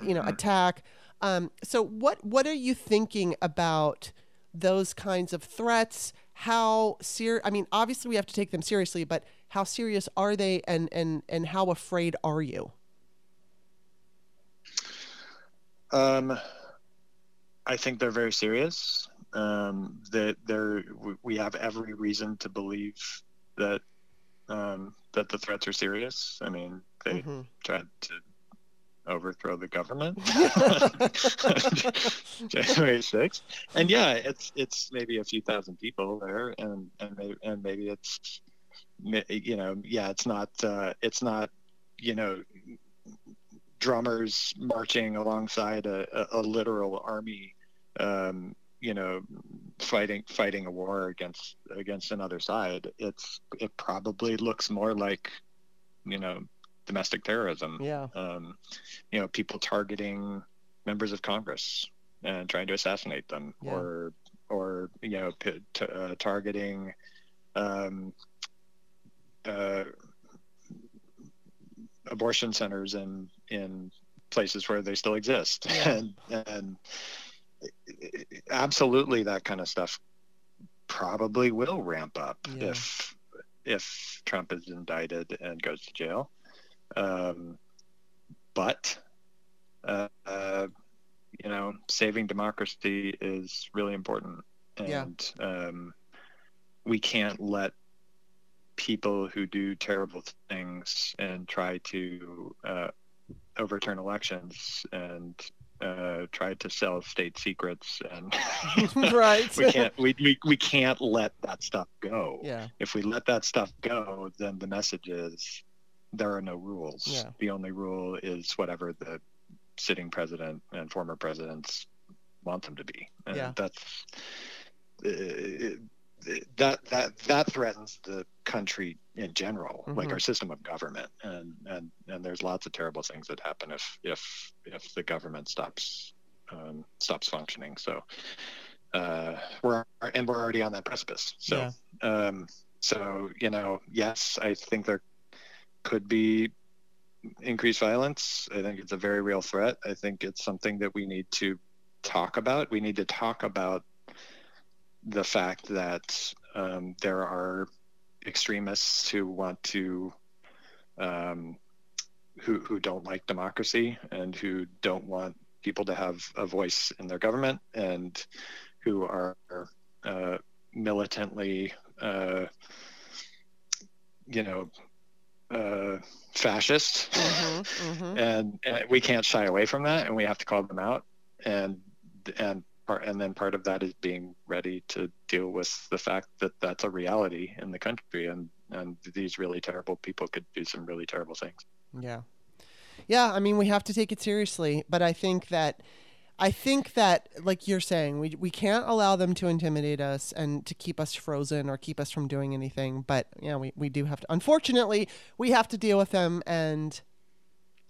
you know, attack. Um, so what what are you thinking about those kinds of threats? How ser- I mean, obviously we have to take them seriously, but how serious are they, and and and how afraid are you? Um, I think they're very serious. Um, that they're we- have every reason to believe that um, that the threats are serious. I mean, they Mhm. tried to overthrow the government January 6th. And yeah, it's it's maybe a few thousand people there, and and maybe, and maybe it's you know yeah, it's not uh, it's not you know drummers marching alongside a, a, a literal army. Um, you know, fighting fighting a war against against another side. It's it probably looks more like, you know, domestic terrorism Yeah. um, you know, people targeting members of Congress and trying to assassinate them, Yeah. or or you know, p- t- uh, targeting um, uh, abortion centers in in places where they still exist, Yeah. and and absolutely that kind of stuff probably will ramp up Yeah. if if Trump is indicted and goes to jail. Um, but uh, uh, you know, saving democracy is really important, Yeah. and um, we can't let people who do terrible things and try to uh, overturn elections and uh, try to sell state secrets and Right. we can't we, we, we can't let that stuff go Yeah. if we let that stuff go, then the message is there are no rules. Yeah. The only rule is whatever the sitting president and former presidents want them to be. And Yeah. that's uh, that that that threatens the country in general, like Mhm. our system of government. And and and there's lots of terrible things that happen if if if the government stops um, stops functioning. So uh, we're and we're already on that precipice. So Yeah. um, so you know, yes, I think there could be increased violence. I think it's a very real threat. I think it's something that we need to talk about. We need to talk about the fact that um, there are extremists who want to um, who who don't like democracy and who don't want people to have a voice in their government and who are uh, militantly, uh, you know, uh, fascist, mm-hmm, mm-hmm. And, and, we can't shy away from that, and we have to call them out. And and part, and then part of that is being ready to deal with the fact that that's a reality in the country, and and these really terrible people could do some really terrible things. Yeah, yeah. I mean, we have to take it seriously, but I think that I think that, like you're saying, we, we can't allow them to intimidate us and to keep us frozen or keep us from doing anything. But, yeah, we, we do have to. Unfortunately, we have to deal with them, and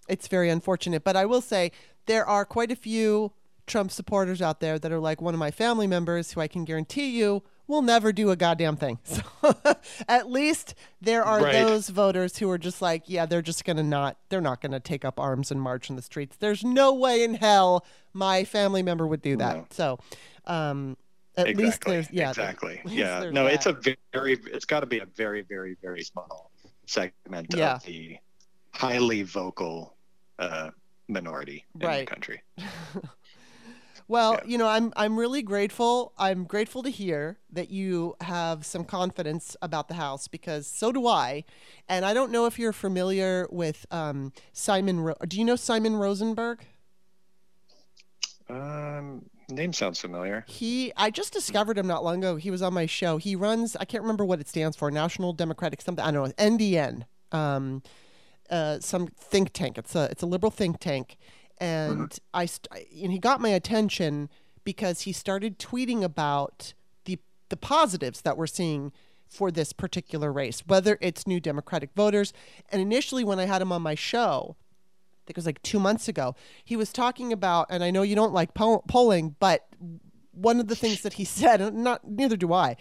it's very unfortunate. But I will say there are quite a few Trump supporters out there that are like one of my family members who I can guarantee you will never do a goddamn thing. So at least there are right. those voters who are just like, yeah, they're just going to not, they're not going to take up arms and march in the streets. There's no way in hell my family member would do that. No. So, um, at exactly. least there's, yeah. Exactly. Yeah. No, that. it's a very, it's got to be a very, very, very small segment yeah. of the highly vocal uh, minority in right. the country. Well, yeah. you know, I'm I'm really grateful. I'm grateful to hear that you have some confidence about the house because so do I. And I don't know if you're familiar with um, Simon. Ro- do you know Simon Rosenberg? Um, name sounds familiar. He, I just discovered him not long ago. He was on my show. He runs. I can't remember what it stands for. National Democratic something. I don't know. NDN. Um, uh, some think tank. It's a it's a liberal think tank and mm-hmm. I st- and he got my attention because he started tweeting about the the positives that we're seeing for this particular race, whether it's new Democratic voters. And initially, when I had him on my show, I think it was like two months ago, he was talking about, and I know you don't like po- polling, but one of the things that he said, not neither do I,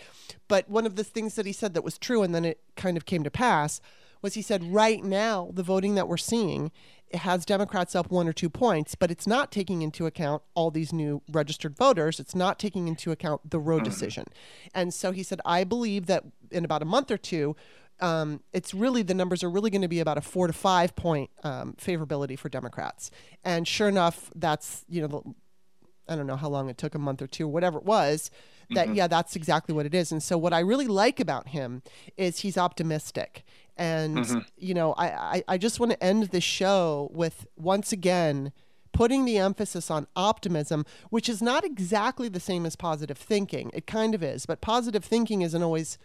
but one of the things that he said that was true, and then it kind of came to pass, was he said right now the voting that we're seeing has Democrats up one or two points, but it's not taking into account all these new registered voters. It's not taking into account the Roe mm-hmm. decision. And so he said, I believe that in about a month or two, um, it's really the numbers are really going to be about a four to five point um, favorability for Democrats. And sure enough, that's you know, the, I don't know how long it took a month or two, whatever it was. That mm-hmm. yeah, that's exactly what it is. And so what I really like about him is he's optimistic and, mm-hmm. you know, I, I, I just want to end the show with once again putting the emphasis on optimism, which is not exactly the same as positive thinking. It kind of is, but positive thinking isn't always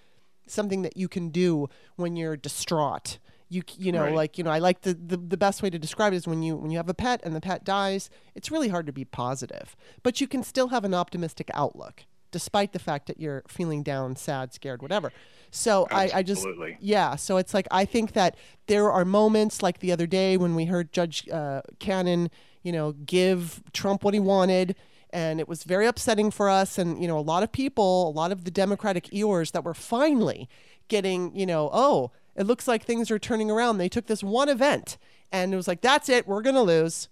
something that you can do when you're distraught. You you know right. like you know I like the, the the best way to describe it is when you when you have a pet and the pet dies, it's really hard to be positive, but you can still have an optimistic outlook despite the fact that you're feeling down, sad, scared, whatever. So I, I, just yeah. So it's like I think that there are moments like the other day when we heard Judge uh, Cannon, you know, give Trump what he wanted, and it was very upsetting for us. And you know, a lot of people, a lot of the Democratic Eeyores that were finally getting, you know, oh, it looks like things are turning around. They took this one event, and it was like, that's it, we're gonna lose.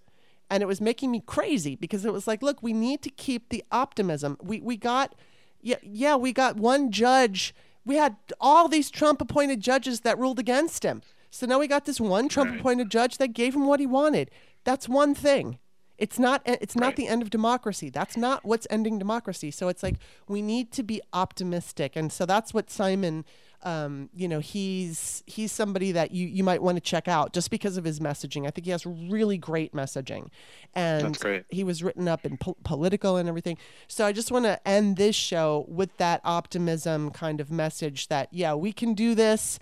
And it was making me crazy because it was like, look, we need to keep the optimism. We we got yeah, yeah, we got one judge we had all these Trump appointed judges that ruled against him. So now we got this one Trump appointed judge that gave him what he wanted. That's one thing. It's not it's not right. the end of democracy. That's not what's ending democracy. So it's like we need to be optimistic. And so that's what Simon um, you know, he's he's somebody that you, you might want to check out just because of his messaging. I think he has really great messaging, and he was written up in po- Politico and everything. So I just want to end this show with that optimism kind of message that yeah, we can do this,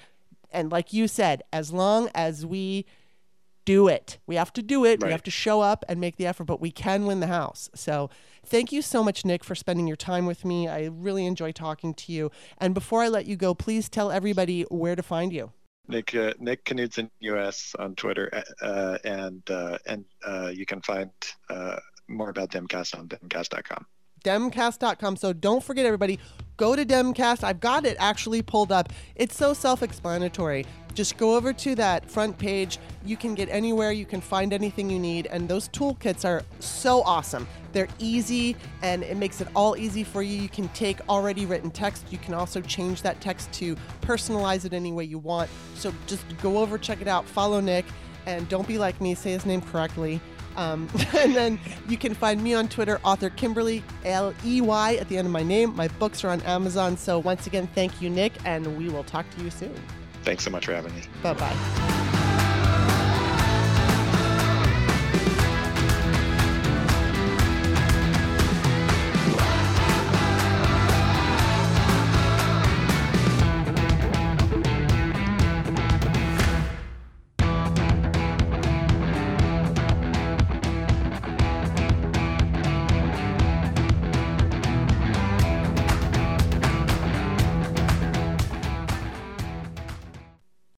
and like you said, as long as we do it. We have to do it. Right. We have to show up and make the effort, but we can win the house. So thank you so much, Nick, for spending your time with me. I really enjoy talking to you. And before I let you go, please tell everybody where to find you. Nick uh, Nick Knudsen US on Twitter, uh, and uh, and uh, you can find uh, more about Demcast on demcast.com demcast.com. So don't forget, everybody, go to Demcast. I've got it actually pulled up. It's so self explanatory. Just go over to that front page. You can get anywhere, you can find anything you need. And those toolkits are so awesome. They're easy and it makes it all easy for you. You can take already written text. You can also change that text to personalize it any way you want. So just go over, check it out, follow Nick, and don't be like me, say his name correctly Um, and then you can find me on Twitter, author Kimberley, L E Y at the end of my name. My books are on Amazon. So once again, thank you, Nick, and we will talk to you soon. Thanks so much for having me. Bye bye.